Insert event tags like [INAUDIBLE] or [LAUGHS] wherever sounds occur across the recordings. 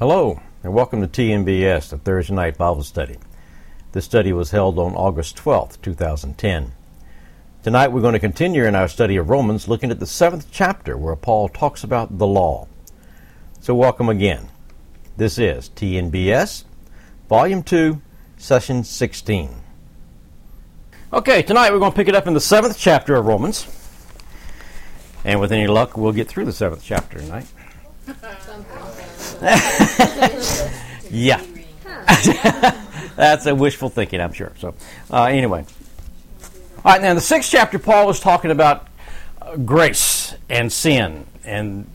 Hello, and welcome to TNBS, the Thursday Night Bible Study. This study was held on August 12th, 2010. Tonight we're going to continue in our study of Romans, looking at the seventh chapter where Paul talks about the law. So, welcome again. This is TNBS, Volume 2, Session 16. Okay, tonight we're going to pick it up in the seventh chapter of Romans. And with any luck, we'll get through the seventh chapter tonight. [LAUGHS] [LAUGHS] yeah. [LAUGHS] That's a wishful thinking, I'm sure. So, uh, anyway. All right, now in the sixth chapter, Paul was talking about uh, grace and sin. And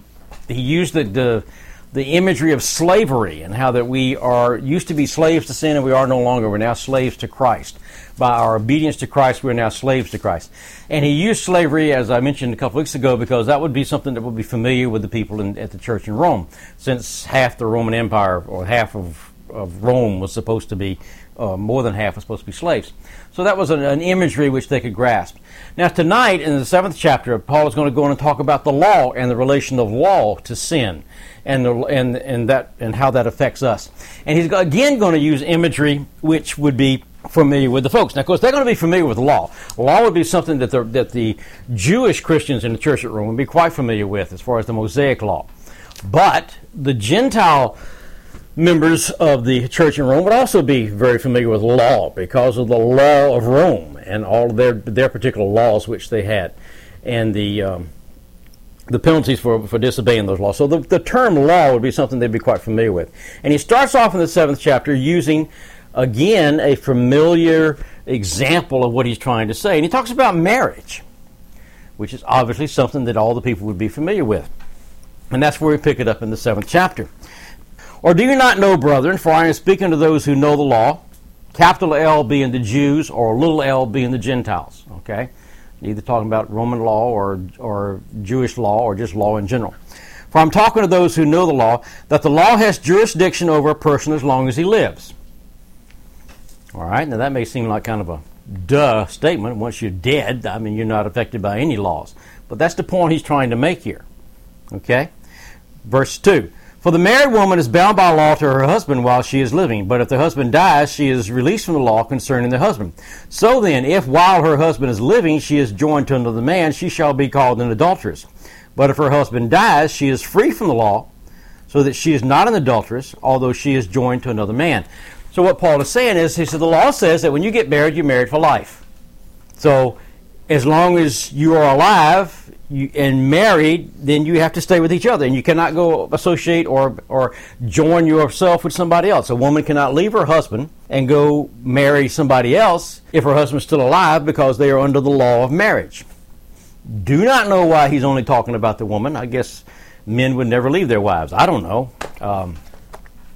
he used the, the, the imagery of slavery and how that we are used to be slaves to sin and we are no longer. We're now slaves to Christ. By our obedience to Christ, we're now slaves to Christ. And he used slavery, as I mentioned a couple weeks ago, because that would be something that would be familiar with the people in, at the church in Rome, since half the Roman Empire, or half of, of Rome, was supposed to be, uh, more than half was supposed to be slaves. So that was an, an imagery which they could grasp. Now, tonight, in the seventh chapter, Paul is going to go on and talk about the law and the relation of law to sin and, the, and, and, that, and how that affects us. And he's again going to use imagery which would be familiar with the folks. Now, of course, they're going to be familiar with the law. Law would be something that the, that the Jewish Christians in the church at Rome would be quite familiar with as far as the Mosaic law. But the Gentile members of the church in Rome would also be very familiar with law because of the law of Rome and all their, their particular laws which they had and the, um, the penalties for, for disobeying those laws. So the, the term law would be something they'd be quite familiar with. And he starts off in the seventh chapter using again, a familiar example of what he's trying to say. And he talks about marriage, which is obviously something that all the people would be familiar with. And that's where we pick it up in the seventh chapter. Or do you not know, brethren, for I am speaking to those who know the law, capital L being the Jews, or little l being the Gentiles. Okay? Either talking about Roman law or, or Jewish law or just law in general. For I'm talking to those who know the law, that the law has jurisdiction over a person as long as he lives. All right, now that may seem like kind of a duh statement. Once you're dead, I mean, you're not affected by any laws. But that's the point he's trying to make here. Okay? Verse 2 For the married woman is bound by law to her husband while she is living, but if the husband dies, she is released from the law concerning the husband. So then, if while her husband is living she is joined to another man, she shall be called an adulteress. But if her husband dies, she is free from the law, so that she is not an adulteress, although she is joined to another man. So what Paul is saying is, he said the law says that when you get married, you're married for life. So as long as you are alive you, and married, then you have to stay with each other, and you cannot go associate or or join yourself with somebody else. A woman cannot leave her husband and go marry somebody else if her husband's still alive because they are under the law of marriage. Do not know why he's only talking about the woman. I guess men would never leave their wives. I don't know. Um,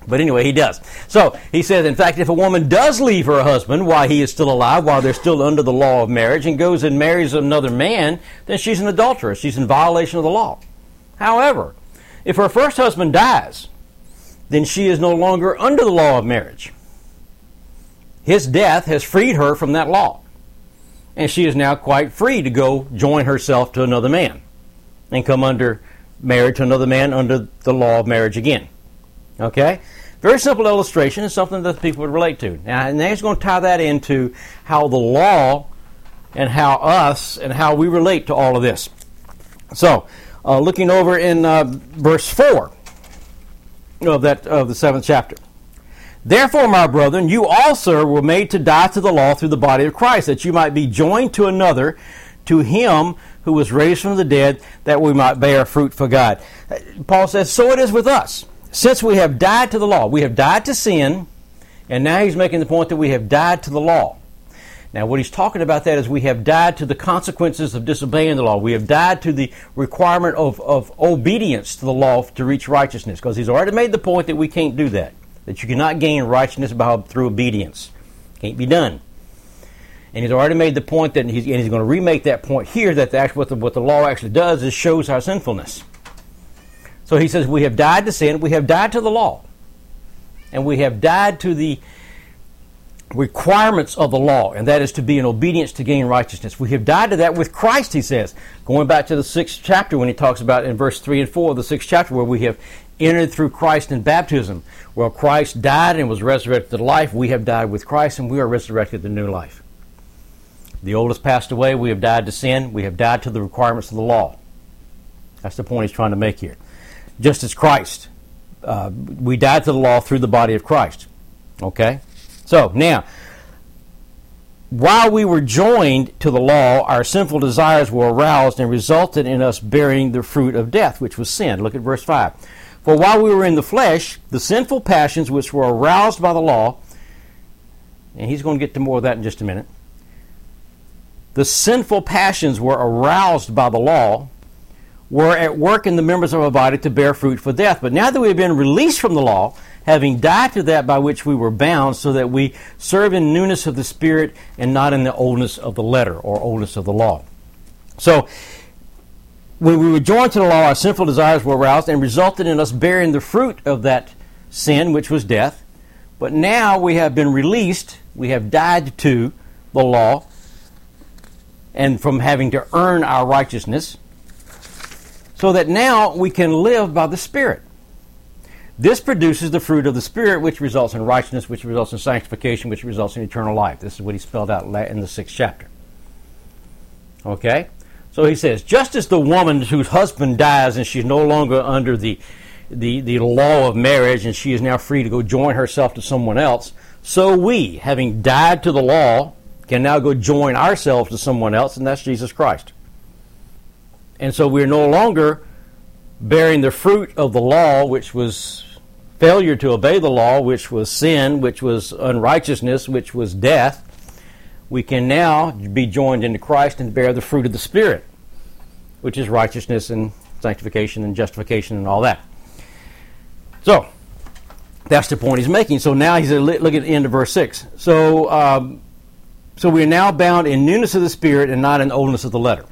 but anyway, he does. So he says, in fact, if a woman does leave her husband while he is still alive, while they're still under the law of marriage, and goes and marries another man, then she's an adulteress. She's in violation of the law. However, if her first husband dies, then she is no longer under the law of marriage. His death has freed her from that law. And she is now quite free to go join herself to another man and come under marriage to another man under the law of marriage again. Okay? Very simple illustration is something that people would relate to. Now, and then he's going to tie that into how the law and how us and how we relate to all of this. So, uh, looking over in uh, verse 4 of, that, of the seventh chapter. Therefore, my brethren, you also were made to die to the law through the body of Christ, that you might be joined to another, to him who was raised from the dead, that we might bear fruit for God. Paul says, So it is with us. Since we have died to the law, we have died to sin, and now he's making the point that we have died to the law. Now, what he's talking about that is we have died to the consequences of disobeying the law. We have died to the requirement of, of obedience to the law to reach righteousness, because he's already made the point that we can't do that, that you cannot gain righteousness by, through obedience. Can't be done. And he's already made the point that he's, and he's going to remake that point here that the, what, the, what the law actually does is shows our sinfulness. So he says, We have died to sin, we have died to the law, and we have died to the requirements of the law, and that is to be in obedience to gain righteousness. We have died to that with Christ, he says. Going back to the sixth chapter when he talks about in verse 3 and 4 of the sixth chapter, where we have entered through Christ in baptism. Well, Christ died and was resurrected to life. We have died with Christ and we are resurrected to new life. The old has passed away. We have died to sin. We have died to the requirements of the law. That's the point he's trying to make here. Just as Christ, uh, we died to the law through the body of Christ. Okay? So, now, while we were joined to the law, our sinful desires were aroused and resulted in us bearing the fruit of death, which was sin. Look at verse 5. For while we were in the flesh, the sinful passions which were aroused by the law, and he's going to get to more of that in just a minute. The sinful passions were aroused by the law, were at work in the members of our body to bear fruit for death. But now that we have been released from the law, having died to that by which we were bound, so that we serve in newness of the Spirit and not in the oldness of the letter or oldness of the law. So, when we were joined to the law, our sinful desires were aroused and resulted in us bearing the fruit of that sin, which was death. But now we have been released, we have died to the law, and from having to earn our righteousness, so that now we can live by the Spirit. This produces the fruit of the Spirit, which results in righteousness, which results in sanctification, which results in eternal life. This is what he spelled out in the sixth chapter. Okay? So he says, just as the woman whose husband dies and she's no longer under the, the, the law of marriage and she is now free to go join herself to someone else, so we, having died to the law, can now go join ourselves to someone else, and that's Jesus Christ. And so we're no longer bearing the fruit of the law, which was failure to obey the law, which was sin, which was unrighteousness, which was death, we can now be joined into Christ and bear the fruit of the Spirit, which is righteousness and sanctification and justification and all that. So, that's the point he's making. So now he's look at the end of verse six. So, um, so we are now bound in newness of the Spirit and not in oldness of the letter.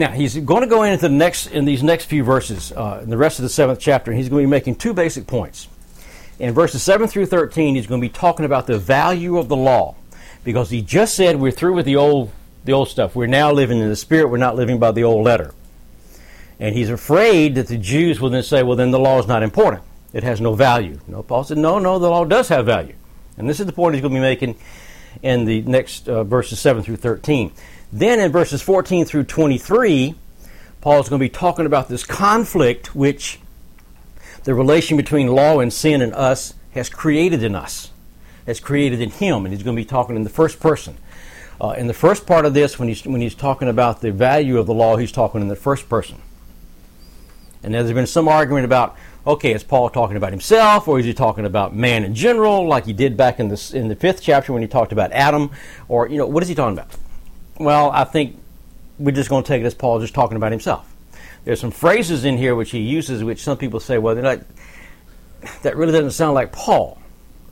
Now he's going to go into the next in these next few verses uh, in the rest of the seventh chapter. And he's going to be making two basic points. In verses seven through thirteen, he's going to be talking about the value of the law, because he just said we're through with the old the old stuff. We're now living in the spirit. We're not living by the old letter. And he's afraid that the Jews will then say, well, then the law is not important. It has no value. No, Paul said, no, no, the law does have value. And this is the point he's going to be making in the next uh, verses 7 through 13. Then in verses 14 through 23, Paul is going to be talking about this conflict which the relation between law and sin and us has created in us, has created in him. And he's going to be talking in the first person. Uh, in the first part of this, when he's, when he's talking about the value of the law, he's talking in the first person. And there's been some argument about, okay, is Paul talking about himself or is he talking about man in general, like he did back in the, in the fifth chapter when he talked about Adam? Or, you know, what is he talking about? Well, I think we're just going to take it as Paul just talking about himself. There's some phrases in here which he uses, which some people say, well, not, that really doesn't sound like Paul.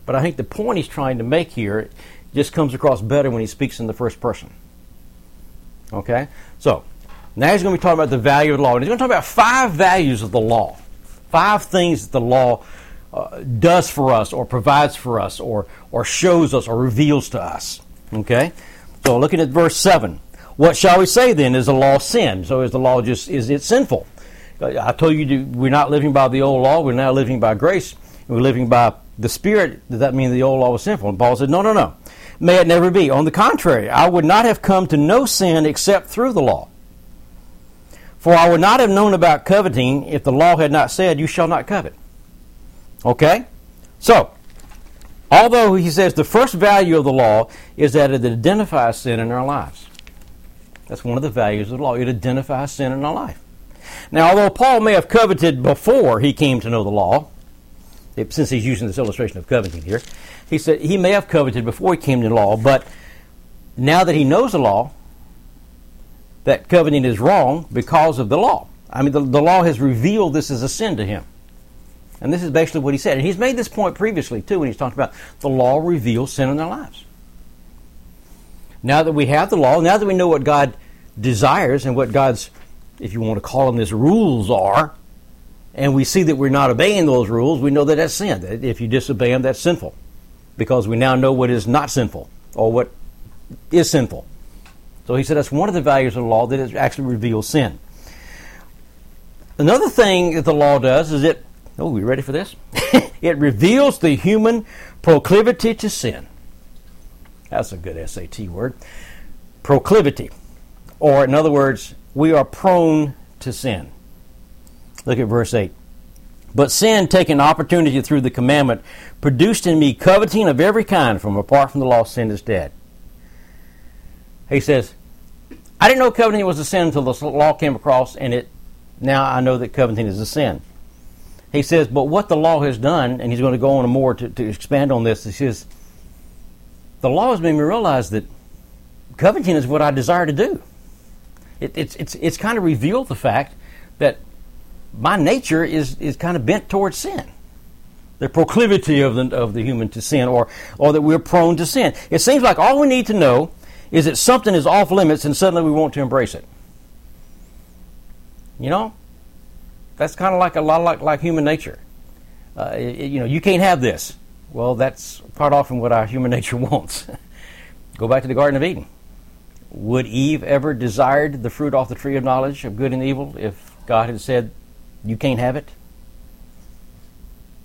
But I think the point he's trying to make here just comes across better when he speaks in the first person. Okay? So, now he's going to be talking about the value of the law. And he's going to talk about five values of the law. Five things that the law uh, does for us, or provides for us, or, or shows us, or reveals to us. Okay? So looking at verse 7. What shall we say then? Is the law sin? So is the law just, is it sinful? I told you we're not living by the old law, we're now living by grace, we're living by the Spirit. Does that mean the old law was sinful? And Paul said, no, no, no. May it never be. On the contrary, I would not have come to know sin except through the law. For I would not have known about coveting if the law had not said, You shall not covet. Okay? So, Although he says the first value of the law is that it identifies sin in our lives. That's one of the values of the law. It identifies sin in our life. Now, although Paul may have coveted before he came to know the law, since he's using this illustration of coveting here, he said he may have coveted before he came to the law, but now that he knows the law, that coveting is wrong because of the law. I mean, the, the law has revealed this as a sin to him. And this is basically what he said. And he's made this point previously, too, when he's talked about the law reveals sin in our lives. Now that we have the law, now that we know what God desires and what God's, if you want to call them this, rules are, and we see that we're not obeying those rules, we know that that's sin. That if you disobey them, that's sinful. Because we now know what is not sinful or what is sinful. So he said that's one of the values of the law that it actually reveals sin. Another thing that the law does is it Oh, you ready for this? [LAUGHS] it reveals the human proclivity to sin. That's a good SAT word. Proclivity. Or, in other words, we are prone to sin. Look at verse 8. But sin, taking opportunity through the commandment, produced in me coveting of every kind from apart from the law, sin is dead. He says, I didn't know coveting was a sin until the law came across, and it now I know that coveting is a sin. He says, but what the law has done, and he's going to go on more to, to expand on this, he says, the law has made me realize that coveting is what I desire to do. It, it's, it's, it's kind of revealed the fact that my nature is, is kind of bent towards sin. The proclivity of the, of the human to sin, or, or that we're prone to sin. It seems like all we need to know is that something is off limits and suddenly we want to embrace it. You know? That's kind of like a lot like, like human nature. Uh, it, you know, you can't have this. Well, that's part often what our human [LAUGHS] nature wants. Go back to the Garden of Eden. Would Eve ever desired the fruit off the tree of knowledge of good and evil if God had said, you can't have it?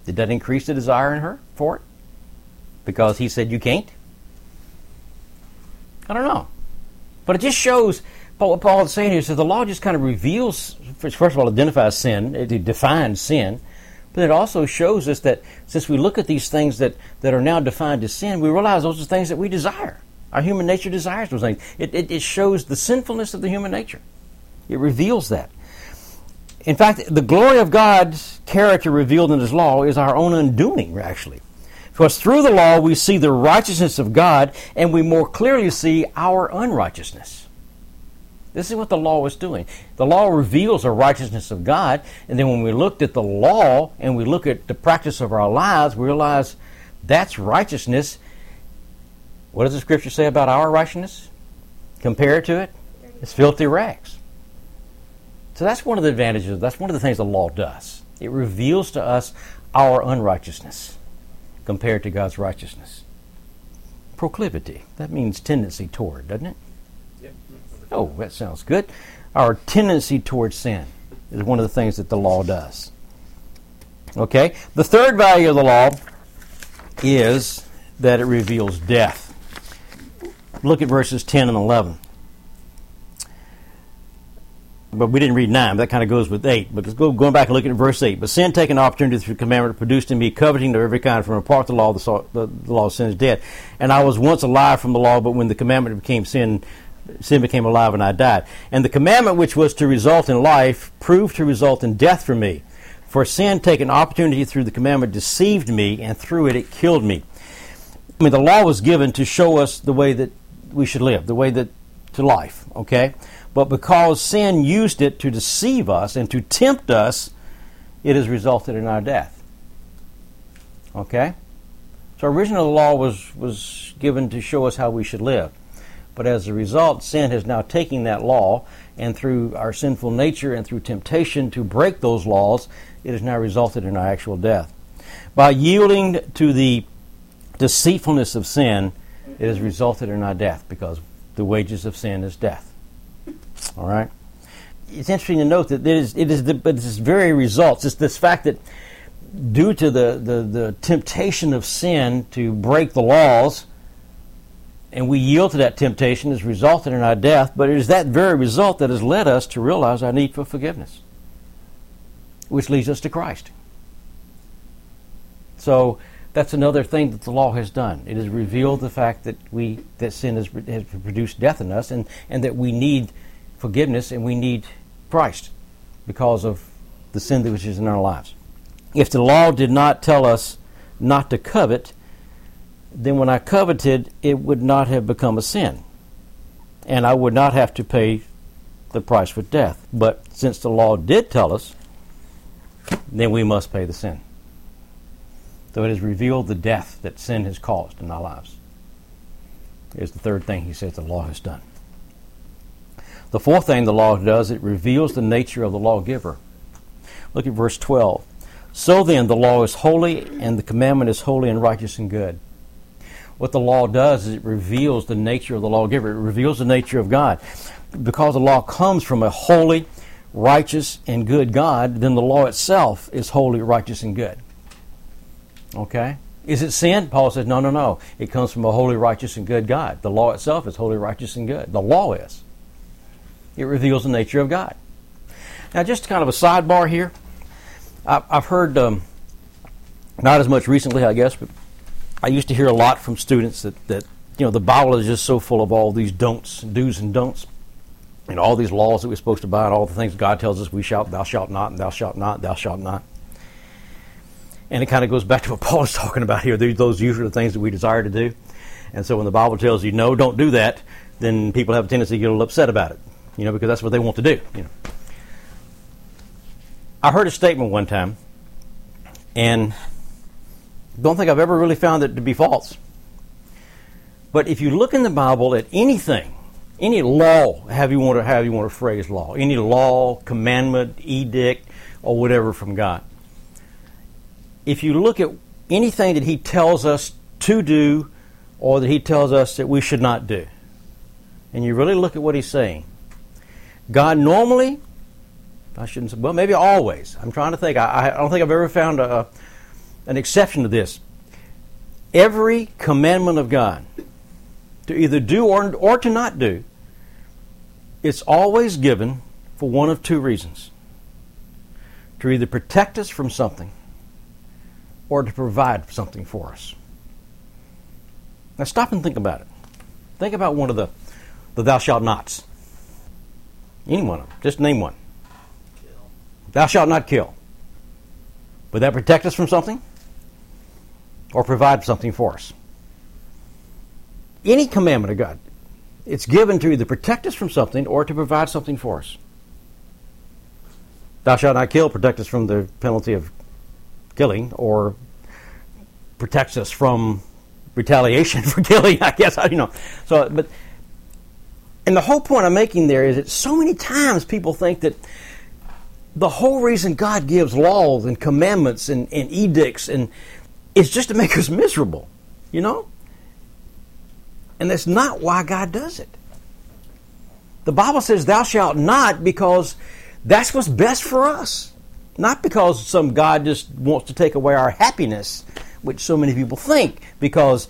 Did that increase the desire in her for it? Because he said you can't? I don't know. But it just shows what Paul is saying here. So the law just kind of reveals, first of all, identifies sin, it defines sin, but it also shows us that since we look at these things that, that are now defined as sin, we realize those are things that we desire. Our human nature desires those things. It, it, it shows the sinfulness of the human nature. It reveals that. In fact, the glory of God's character revealed in His law is our own undoing, actually. Because through the law we see the righteousness of God and we more clearly see our unrighteousness. This is what the law was doing. The law reveals the righteousness of God, and then when we looked at the law and we look at the practice of our lives, we realize that's righteousness. What does the scripture say about our righteousness? Compared to it, it's filthy rags. So that's one of the advantages, that's one of the things the law does. It reveals to us our unrighteousness compared to God's righteousness. Proclivity, that means tendency toward, doesn't it? Oh, that sounds good. Our tendency towards sin is one of the things that the law does. Okay? The third value of the law is that it reveals death. Look at verses 10 and 11 but we didn't read 9, that kind of goes with 8. But let's go going back and looking at verse 8. But sin, taking opportunity through the commandment, produced in me coveting of every kind from apart the law, the, the, the law of sin is dead. And I was once alive from the law, but when the commandment became sin, sin became alive and I died. And the commandment which was to result in life proved to result in death for me. For sin, taking opportunity through the commandment, deceived me, and through it, it killed me. I mean, the law was given to show us the way that we should live, the way that to life, okay? But because sin used it to deceive us and to tempt us, it has resulted in our death. Okay? So original law was, was given to show us how we should live. But as a result, sin has now taken that law, and through our sinful nature and through temptation to break those laws, it has now resulted in our actual death. By yielding to the deceitfulness of sin, it has resulted in our death because the wages of sin is death. All right. It's interesting to note that it is, it is the, but this very results. It's this fact that due to the, the, the temptation of sin to break the laws, and we yield to that temptation, has resulted in our death. But it is that very result that has led us to realize our need for forgiveness, which leads us to Christ. So that's another thing that the law has done. It has revealed the fact that we that sin has, has produced death in us, and, and that we need forgiveness and we need Christ because of the sin which is in our lives. If the law did not tell us not to covet, then when I coveted, it would not have become a sin. And I would not have to pay the price with death. But since the law did tell us, then we must pay the sin. So it has revealed the death that sin has caused in our lives. Is the third thing he says the law has done. The fourth thing the law does, it reveals the nature of the lawgiver. Look at verse 12. So then, the law is holy, and the commandment is holy and righteous and good. What the law does is it reveals the nature of the lawgiver. It reveals the nature of God. Because the law comes from a holy, righteous, and good God, then the law itself is holy, righteous, and good. Okay? Is it sin? Paul says, no, no, no. It comes from a holy, righteous, and good God. The law itself is holy, righteous, and good. The law is. It reveals the nature of God. Now, just kind of a sidebar here. I've heard, um, not as much recently, I guess, but I used to hear a lot from students that, that you know the Bible is just so full of all these don'ts, do's and don'ts, and all these laws that we're supposed to buy, and all the things God tells us we shall, thou shalt not, and thou shalt not, thou shalt not. And it kind of goes back to what [LAUGHS] Paul is talking about here. Those usually the things that we desire to do. And so when the Bible tells you, no, don't do that, then people have a tendency to get a little upset about it, you know, because that's what they want to do, you know. I heard a statement one time, and don't think I've ever really found it to be false. But if you look in the Bible at anything, any law, have you want to have you want to phrase law, any law, commandment, edict, or whatever from God, if you look at anything that he tells us to do or that he tells us that we should not do, and you really look at what he's saying, God normally, I shouldn't say, well, maybe always, I'm trying to think, I, I don't think I've ever found a, an exception to this. Every commandment of God, to either do or, or to not do, it's always given for one of two reasons to either protect us from something or to provide something for us. Now stop and think about it. Think about one of the, the thou shalt nots. Any one of them. Just name one. Kill. Thou shalt not kill. Would that protect us from something? Or provide something for us? Any commandment of God, it's given to either protect us from something or to provide something for us. Thou shalt not kill, protect us from the penalty of killing or protects us from retaliation [LAUGHS] for killing, I guess. I you know. So, but, and the whole point I'm making there is that so many times people think that the whole reason God gives laws and commandments and, and edicts and is just to make us miserable, you know? And that's not why God does it. The Bible says, Thou shalt not, because that's what's best for us. Not because some God just wants to take away our happiness, which so many people think, because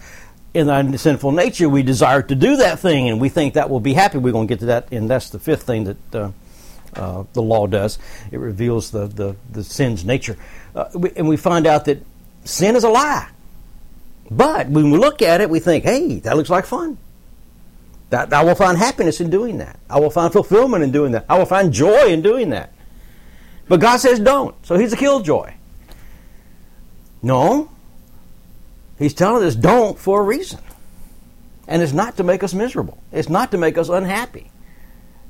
in our sinful nature we desire to do that thing and we think that will be happy. We're going to get to that, and that's the fifth thing that uh, uh, the law does. It reveals the, the, the sin's nature. Uh, we, and we find out that sin is a lie. But when we look at it, we think, hey, that looks like fun. That, I will find happiness in doing that. I will find fulfillment in doing that. I will find joy in doing that. But God says don't. So he's a killjoy. No. He's telling us don't for a reason. And it's not to make us miserable. It's not to make us unhappy.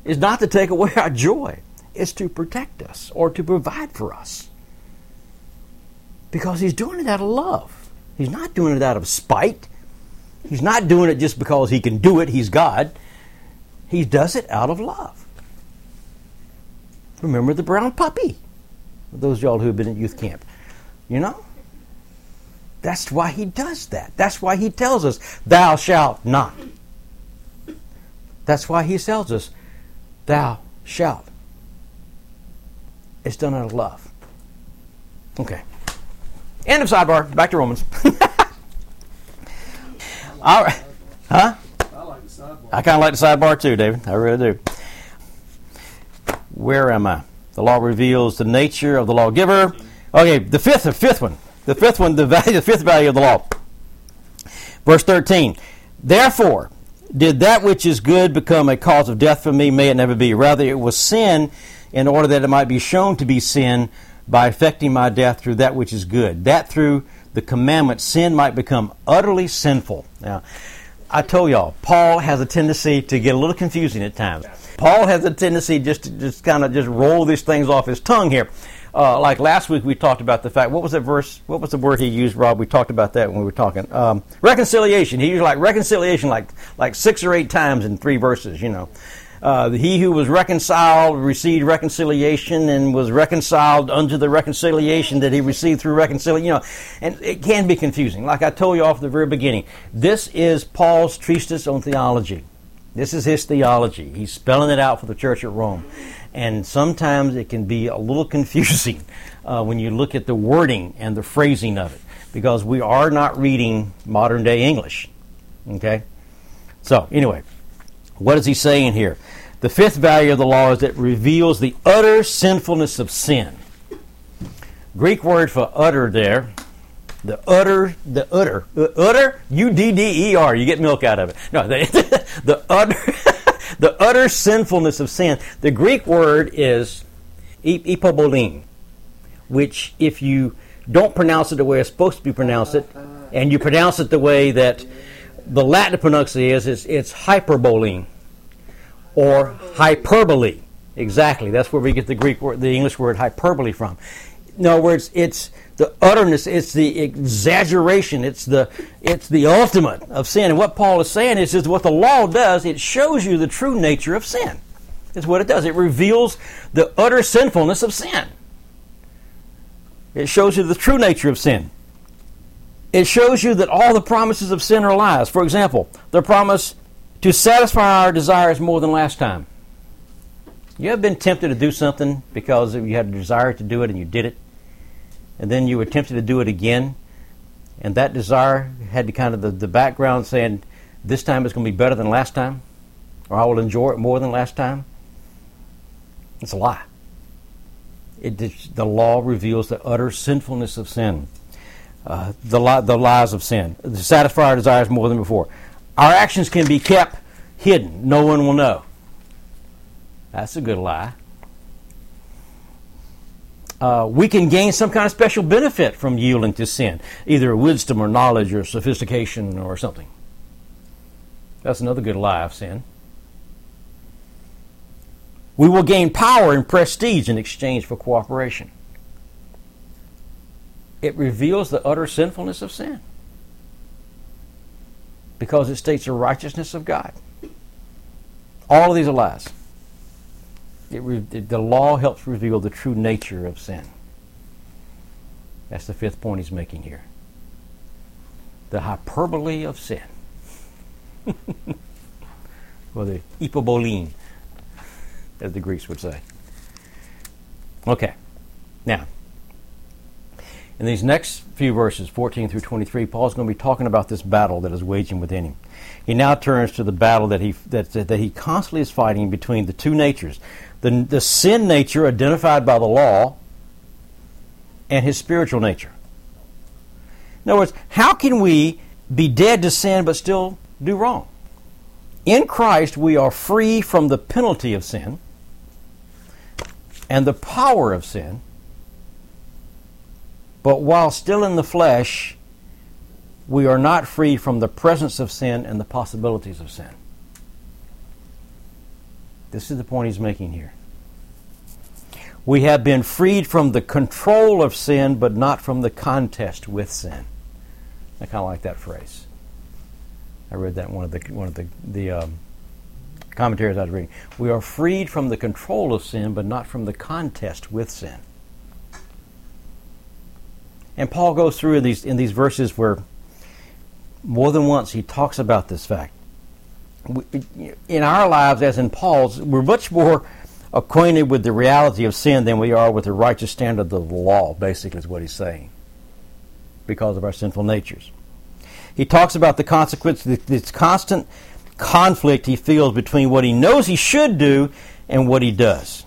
It's not to take away [LAUGHS] our joy. It's to protect us or to provide for us. Because he's doing it out of love. He's not doing it out of spite. He's not doing it just because he can do it. He's God. He does it out of love. Remember the brown puppy. Those y'all who have been at youth camp. You know? That's why he does that. That's why he tells us, Thou shalt not. That's why he tells us, Thou shalt. It's done out of love. Okay. End of sidebar. Back to Romans. [LAUGHS] All right. Huh? I kind of like the sidebar too, David. I really do. Where am I? The law reveals the nature of the lawgiver. Okay, the fifth, the fifth one. The fifth one, the [LAUGHS] value, the fifth value of the law. Verse 13. Therefore, did that which is good become a cause of death for me? May it never be. Rather, it was sin in order that it might be shown to be sin by effecting my death through that which is good. That through the commandment, sin might become utterly sinful. Now, I told y'all, Paul has a tendency to get a little confusing at times. Paul has a tendency just to just kind of just roll these things off his tongue here. Uh, like last week, we talked about the fact. What was that verse? What was the word he used, Rob? We talked about that when we were talking um, reconciliation. He used like reconciliation like like six or eight times in three verses. You know, uh, he who was reconciled received reconciliation and was reconciled unto the reconciliation that he received through reconciliation. You know, and it can be confusing. Like I told you off the very beginning, this is Paul's treatise on theology. This is his theology. He's spelling it out for the church at Rome. and sometimes it can be a little [LAUGHS] confusing uh, when you look at the wording and the phrasing of it because we are not reading modern day English. Okay? So, anyway, what is he saying here? The fifth value of the law is that it reveals the utter sinfulness of sin. Greek word for utter there, the utter, the utter, utter, U D D E R. You get milk out of it. No, [LAUGHS] the, the utter, [LAUGHS] the utter sinfulness of sin. The Greek word is ipobolin, which if you don't pronounce it the way it's supposed to be pronounced it, and you pronounce it the way that the Latin pronunciation is, it's, it's hyperboline or hyperbole. Exactly. That's where we get the Greek word, the English word hyperbole from. In other words, it's the utterness, it's the exaggeration, it's the it's the ultimate of sin. And what Paul is saying is, is what the law does, it shows you the true nature of sin. It's what it does. It reveals the utter sinfulness of sin. It shows you the true nature of sin. It shows you that all the promises of sin are lies. For example, the promise to satisfy our desires more than last time. You have been tempted to do something because you had a desire to do it and you did it, and then you were tempted to do it again, and that desire had the kind of the, the background saying, this time it's going to be better than last time, or I will enjoy it more than last time. It's a lie. It, the law reveals the utter sinfulness of sin, uh, the, li- the lies of sin, to satisfy our desires more than before. Our actions can be kept hidden, no one will know. That's a good lie. Uh, we can gain some kind of special benefit from yielding to sin, either wisdom or knowledge or sophistication or something. That's another good lie of sin. We will gain power and prestige in exchange for cooperation. It reveals the utter sinfulness of sin because it states the righteousness of God. All of these are lies. It, the law helps reveal the true nature of sin. That's the fifth point he's making here. The hyperbole of sin. [LAUGHS] or the hypobolene as the Greeks would say. Okay, now, in these next few verses, 14 through 23, Paul's going to be talking about this battle that is waging within him. He now turns to the battle that he, that, that he constantly is fighting between the two natures the, the sin nature identified by the law and his spiritual nature. In other words, how can we be dead to sin but still do wrong? In Christ, we are free from the penalty of sin and the power of sin. But while still in the flesh, we are not free from the presence of sin and the possibilities of sin. This is the point he's making here. We have been freed from the control of sin, but not from the contest with sin. I kind of like that phrase. I read that in one of the one of the the um, commentaries I was reading. We are freed from the control of sin, but not from the contest with sin. And Paul goes through in these in these verses where more than once he talks about this fact. In our lives, as in Paul's, we're much more acquainted with the reality of sin than we are with the righteous standard of the law, basically, is what he's saying, because of our sinful natures. He talks about the consequence, this constant conflict he feels between what he knows he should do and what he does.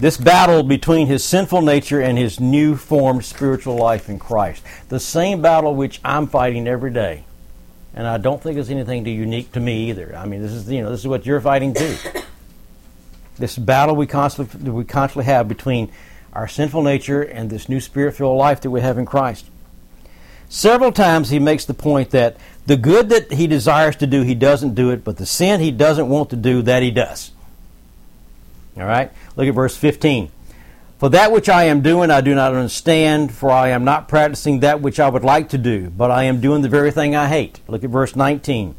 This battle between his sinful nature and his new formed spiritual life in Christ. The same battle which I'm fighting every day. And I don't think it's anything too unique to me either. I mean, this is you know this is what you're fighting too. [COUGHS] this battle we constantly we constantly have between our sinful nature and this new spirit-filled life that we have in Christ. Several times he makes the point that the good that he desires to do, he doesn't do it, but the sin he doesn't want to do, that he does. All right? Look at verse 15. For that which I am doing, I do not understand, for I am not practicing that which I would like to do, but I am doing the very thing I hate. Look at verse 19.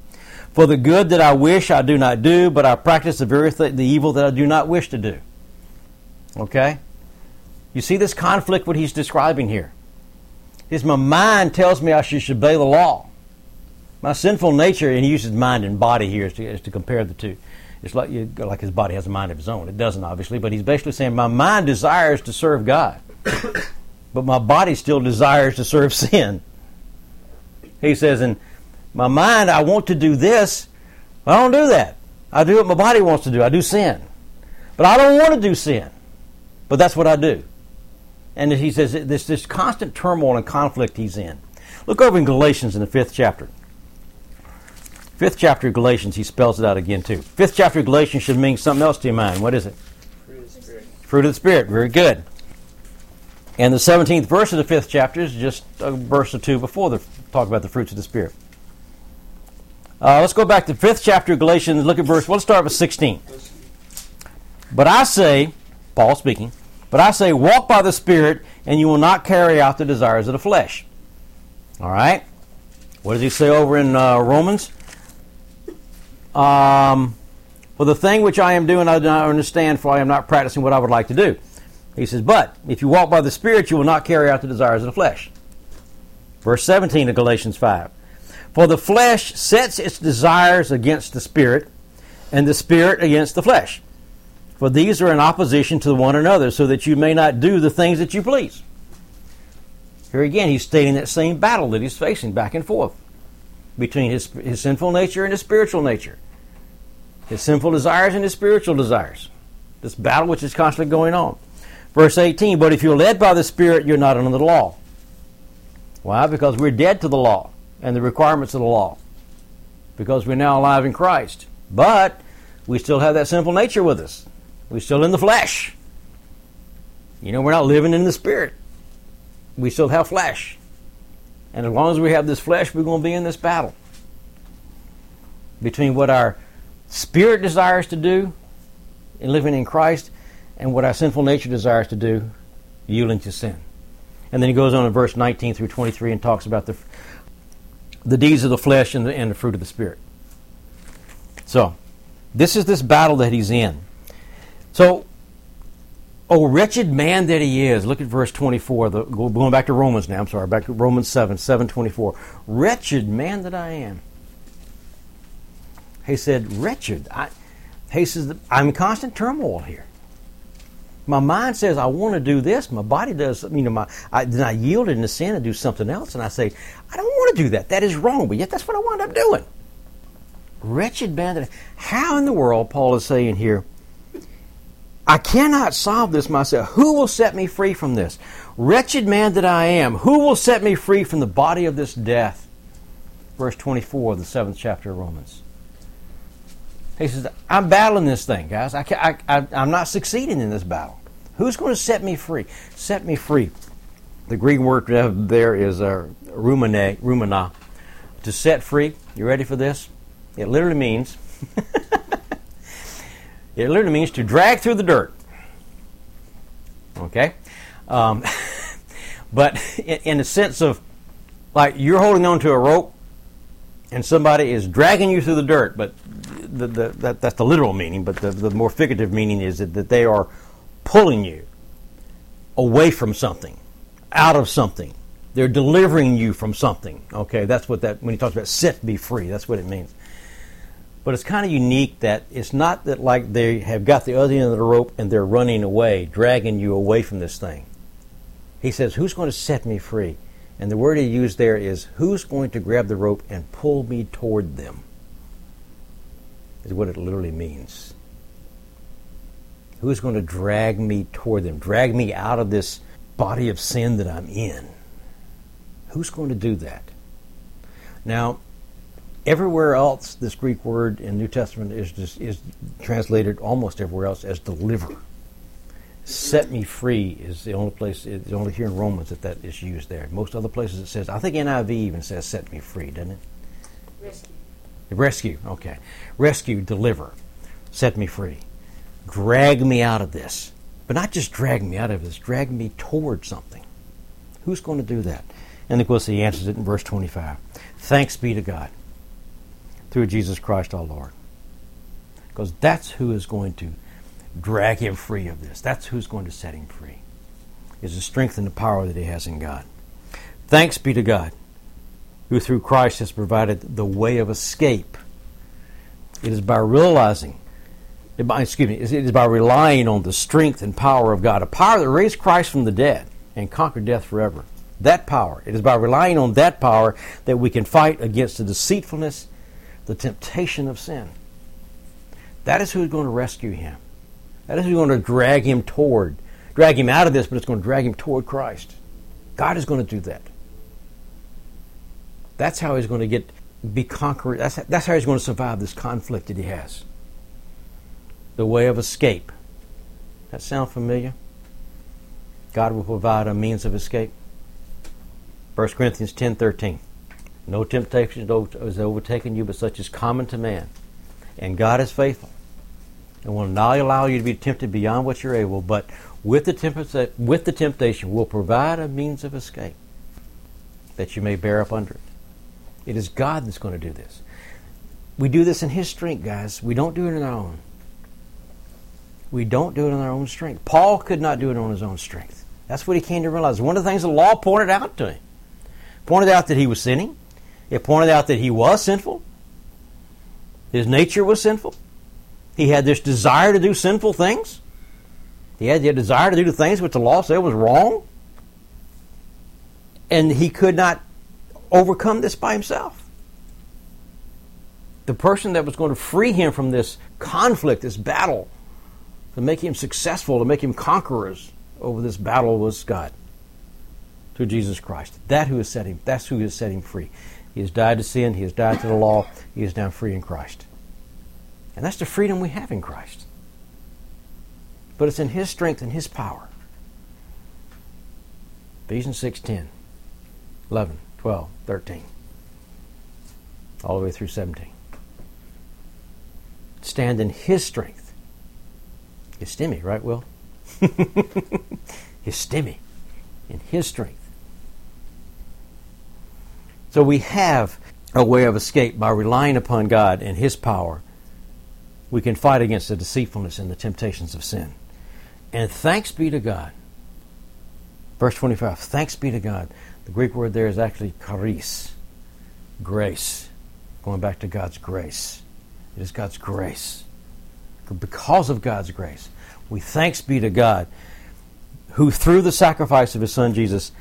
For the good that I wish, I do not do, but I practice the very th- the evil that I do not wish to do. Okay? You see this conflict, what he's describing here is my mind tells me I should obey the law. My sinful nature, and he uses mind and body here to, to compare the two. It's like, you, like his body has a mind of his own. It doesn't, obviously, but he's basically saying, My mind desires to serve God, [COUGHS] but my body still desires to serve sin. He says, In my mind, I want to do this. I don't do that. I do what my body wants to do. I do sin. But I don't want to do sin. But that's what I do. And he says this, this constant turmoil and conflict he's in. Look over in Galatians in the fifth chapter. Fifth chapter of Galatians, he spells it out again too. Fifth chapter of Galatians should mean something else to your mind. What is it? Fruit of the Spirit. Fruit of the Spirit. Very good. And the 17th verse of the fifth chapter is just a verse or two before the talk about the fruits of the Spirit. Uh, let's go back to the fifth chapter of Galatians. Look at verse. Let's start with 16. But I say, Paul speaking, but I say, walk by the Spirit, and you will not carry out the desires of the flesh. All right? What does he say over in uh, Romans? Um, well, the thing which I am doing, I do not understand, for I am not practicing what I would like to do. He says, But if you walk by the Spirit, you will not carry out the desires of the flesh. Verse 17 of Galatians 5. For the flesh sets its desires against the Spirit, and the Spirit against the flesh. For these are in opposition to one another, so that you may not do the things that you please. Here again, he's stating that same battle that he's facing back and forth between his, his sinful nature and his spiritual nature, his sinful desires and his spiritual desires. This battle which is constantly going on. Verse 18 But if you're led by the Spirit, you're not under the law. Why? Because we're dead to the law and the requirements of the law. Because we're now alive in Christ. But we still have that sinful nature with us. We're still in the flesh. You know, we're not living in the Spirit. We still have flesh. And as long as we have this flesh, we're going to be in this battle between what our spirit desires to do in living in Christ and what our sinful nature desires to do, yielding to sin. And then he goes on in verse 19 through 23 and talks about the, the deeds of the flesh and the, and the fruit of the Spirit. So, this is this battle that he's in. So, Oh, wretched man that he is. Look at verse 24. The, going back to Romans now. I'm sorry. Back to Romans 7, 724. Wretched man that I am. He said, wretched. I, he says, I'm in constant turmoil here. My mind says I want to do this. My body does. You know, my I, then I yield into sin and do something else, and I say I don't want to do that. That is wrong. But yet that's what I wind up doing. Wretched man that. How in the world Paul is saying here? I cannot solve this myself. Who will set me free from this? Wretched man that I am, who will set me free from the body of this death? Verse 24 of the seventh chapter of Romans. He says, I'm battling this thing, guys. I, I, I, I'm not succeeding in this battle. Who's going to set me free? Set me free. The Greek word there is uh, rumene, rumina. To set free. You ready for this? It literally means [LAUGHS] It literally means to drag through the dirt. Okay? Um, [LAUGHS] but in, in the sense of like you're holding on to a rope and somebody is dragging you through the dirt, but the, the, that, that's the literal meaning, but the, the more figurative meaning is that, that they are pulling you away from something, out of something. They're delivering you from something. Okay, that's what that, when he talks about set be free, that's what it means. But it's kind of unique that it's not that like they have got the other end of the rope and they're running away, dragging you away from this thing. He says, Who's going to set me free? And the word he used there is, Who's going to grab the rope and pull me toward them? Is what it literally means. Who's going to drag me toward them? Drag me out of this body of sin that I'm in? Who's going to do that? Now, everywhere else, this Greek word in New Testament is just, is translated almost everywhere else as deliver. Set me free is the only place. It's only here in Romans that that is used there. Most other places it says. I think NIV even says "set me free," doesn't it? Rescue. Rescue. Okay. Rescue. Deliver. Set me free. Drag me out of this, but not just drag me out of this. Drag me toward something. Who's going to do that? And of course, he answers it in verse twenty-five. Thanks be to God through Jesus Christ our Lord. Because that's who is going to drag him free of this. That's who's going to set him free. Is the strength and the power that he has in God. Thanks be to God, who through Christ has provided the way of escape. It is by realizing excuse me, it is by relying on the strength and power of God, a power that raised Christ from the dead and conquered death forever. That power. It is by relying on that power that we can fight against the deceitfulness, the temptation of sin. That is who is going to rescue him. That is who's going to drag him toward, drag him out of this, but it's going to drag him toward Christ. God is going to do that. That's how he's going to get be conquered. That's, that's how he's going to survive this conflict that he has. The way of escape. That sound familiar? God will provide a means of escape. 1 Corinthians 10:13. No temptation has overtaken you but such as common to man. And God is faithful and will not allow you to be tempted beyond what you're able, but with the, with the temptation will provide a means of escape that you may bear up under it. It is God that's going to do this. We do this in His strength, guys. We don't do it in our own. We don't do it in our own strength. Paul could not do it on his own strength. That's what he came to realize. One of the things the law pointed out to him. Pointed out that he was sinning. It pointed out that he was sinful. His nature was sinful. He had this desire to do sinful things. He had the desire to do the things which the law said was wrong. And he could not overcome this by himself. The person that was going to free him from this conflict, this battle, to make him successful, to make him conquerors over this battle was God through Jesus Christ. That who has set him, that's who has set him free. He has died to sin, he has died to the law, he is now free in Christ. And that's the freedom we have in Christ. But it's in his strength and his power. Ephesians 6 10, 11. 12, 13, all the way through 17. Stand in His strength. His stimmy, right, Will? [LAUGHS] his stimmy, in His strength. So we have a way of escape by relying upon God and His power. We can fight against the deceitfulness and the temptations of sin. And thanks be to God. Verse 25 Thanks be to God the Greek word there is actually charis, grace, going back to God's grace. It is God's grace. Because of God's grace, we thanks be to God, who through the sacrifice of His Son Jesus,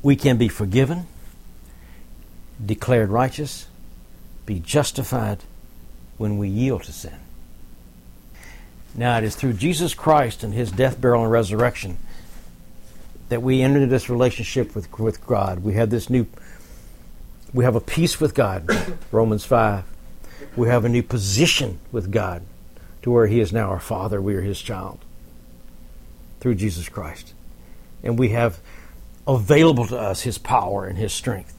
we can be forgiven, declared righteous, be justified when we yield to sin. Now, it is through Jesus Christ and His death, burial, and resurrection that we enter into this relationship with, with God. We have this new, we have a peace with God, [COUGHS] Romans 5. We have a new position with God to where He is now our Father, we are His child through Jesus Christ. And we have available to us His power and His strength.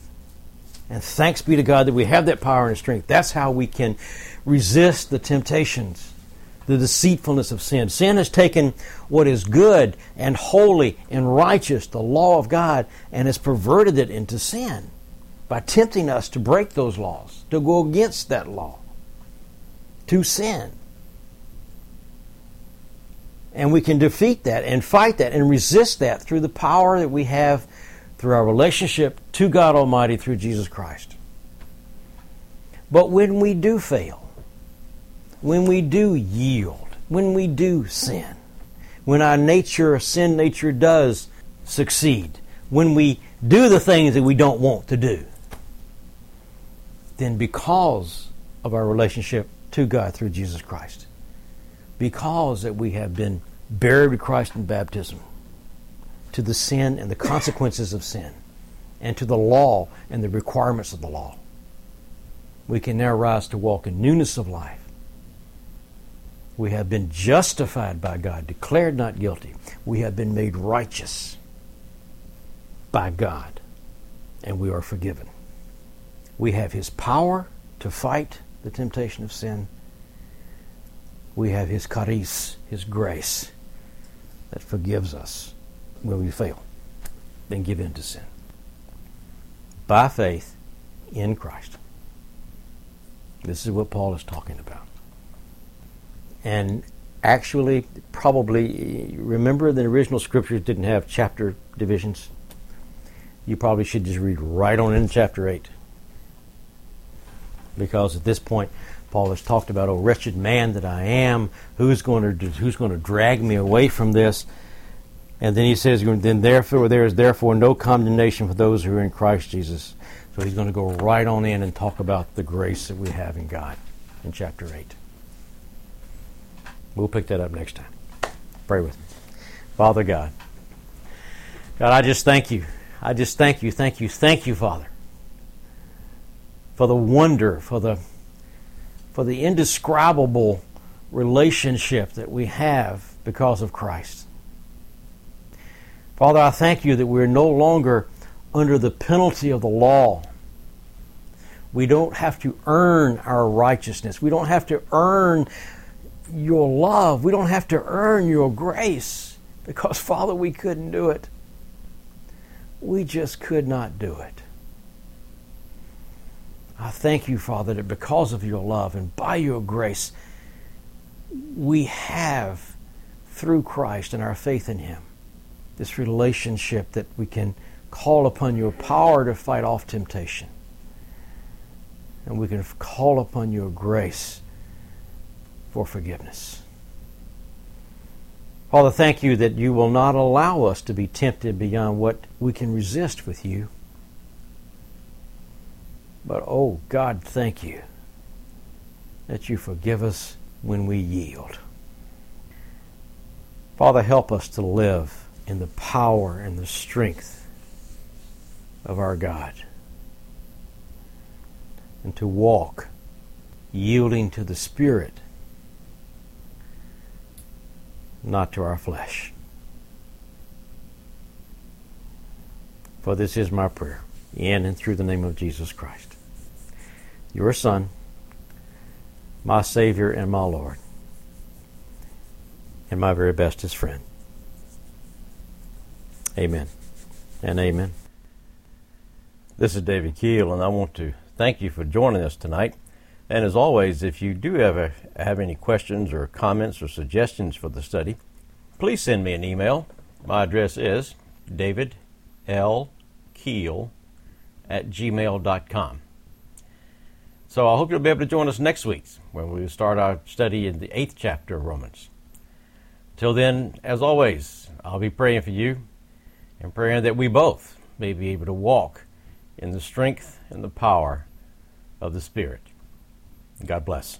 And thanks be to God that we have that power and strength. That's how we can resist the temptations the deceitfulness of sin. Sin has taken what is good and holy and righteous, the law of God, and has perverted it into sin by tempting us to break those laws, to go against that law, to sin. And we can defeat that and fight that and resist that through the power that we have through our relationship to God Almighty through Jesus Christ. But when we do fail, when we do yield, when we do sin, when our nature, sin nature, does succeed, when we do the things that we don't want to do, then because of our relationship to God through Jesus Christ, because that we have been buried with Christ in baptism, to the sin and the consequences of sin, and to the law and the requirements of the law, we can now rise to walk in newness of life we have been justified by God, declared not guilty. We have been made righteous by God, and we are forgiven. We have His power to fight the temptation of sin. We have His charis, His grace, that forgives us when we fail, then give in to sin. By faith in Christ. This is what Paul is talking about and actually probably remember the original scriptures didn't have chapter divisions. You probably should just read right on in chapter 8. Because at this point, Paul has talked about, "Oh wretched man that I am, who's going to who's going to drag me away from this?" And then he says, "Then therefore there is therefore no condemnation for those who are in Christ Jesus." So he's going to go right on in and talk about the grace that we have in God in chapter eight. We'll pick that up next time. Pray with me, Father God. God, I just thank you. I just thank you, thank you, thank you, Father, for the wonder, for the for the indescribable relationship that we have because of Christ. Father, I thank you that we're no longer under the penalty of the law. We don't have to earn our righteousness. We don't have to earn your love. We don't have to earn your grace because, Father, we couldn't do it. We just could not do it. I thank you, Father, that because of your love and by your grace, we have, through Christ and our faith in Him, this relationship that we can call upon your power to fight off temptation. And we can call upon your grace for forgiveness. Father, thank you that you will not allow us to be tempted beyond what we can resist with you. But oh, God, thank you that you forgive us when we yield. Father, help us to live in the power and the strength of our God and to walk yielding to the Spirit, not to our flesh. For this is my prayer, in and through the name of Jesus Christ your Son, my Savior and my Lord, and my very bestest friend. Amen and amen. This is David Keel, and I want to thank you for joining us tonight. And as always, if you do ever have any questions or comments or suggestions for the study, please send me an email. My address is davidlkeel at gmail.com. So I hope you'll be able to join us next week when we start our study in the eighth chapter of Romans. Till then, as always, I'll be praying for you and praying that we both may be able to walk in the strength and the power of the Spirit. God bless.